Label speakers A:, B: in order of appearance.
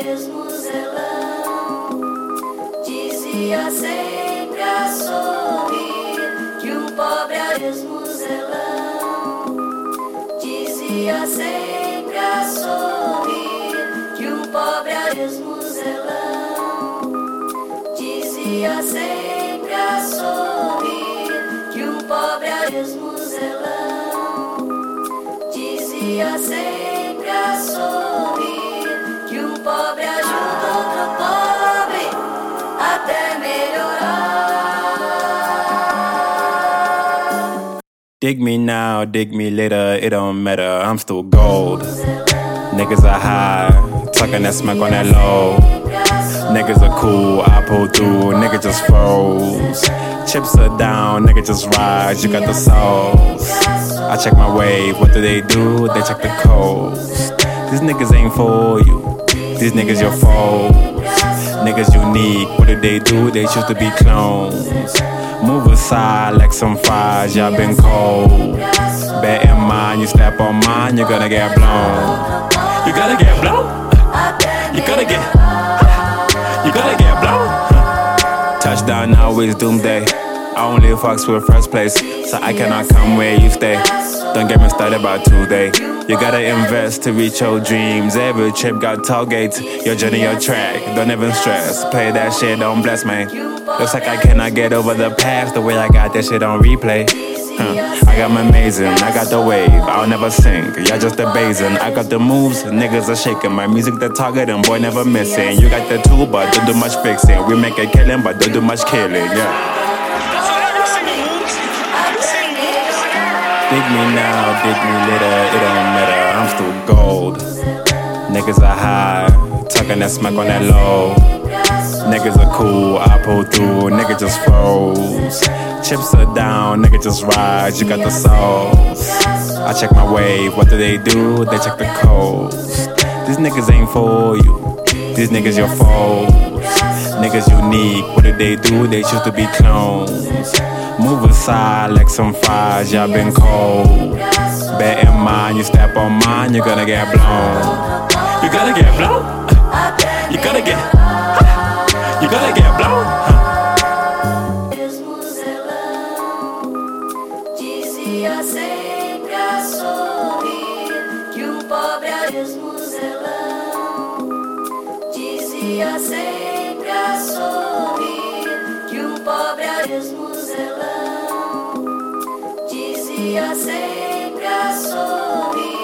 A: Esmuzelão dizia sempre a sorrir que um pobre esmuzelão dizia sempre a sorrir que um pobre esmuzelão dizia sempre a sorrir que um pobre esmuzelão dizia sempre a sorrir
B: Dig me now, dig me later, it don't matter, I'm still gold. Niggas are high, tucking that smack on that low. Niggas are cool, I pull through, nigga just froze. Chips are down, nigga just rise, you got the sauce. I check my wave, what do they do? They check the codes. These niggas ain't for you. These niggas your foes. Niggas unique, what did they do? They choose to be clones. Move aside like some fries, y'all been cold. Bet in mind, you step on mine, you're gonna get blown. You gotta get blown. You gotta get. You gotta get blown. Touchdown, always doomsday. I only fucks with first place, so I cannot come where you stay. Don't get me started about today. You gotta invest to reach your dreams. Every trip got toll gates. Your journey, your track. Don't even stress. Play that shit, don't bless me. Looks like I cannot get over the past. The way I got that shit on replay. Huh. I got my amazing, I got the wave, I'll never sink. Y'all just a basin. I got the moves, niggas are shaking. My music the target, and boy never missing. You got the tool, but don't do much fixing. We make a killing, but don't do much killing. Yeah. Dig me now, dig me later, it don't matter, I'm still gold. Niggas are high, tucking that smack on that low. Niggas are cool, I pull through, nigga just froze. Chips are down, nigga just rise, you got the sauce. I check my wave, what do they do? They check the codes. These niggas ain't for you, these niggas your foes. Niggas unique, what do they do? They choose to be clones. Move aside like some fries, y'all been cold. Bet in mind, you step on mine, you're gonna get blown. You gotta get blown. You gotta get. You gotta get blown.
A: Sempre a sorrir que um pobre esmuzelão papelão dizia sempre a sorrir.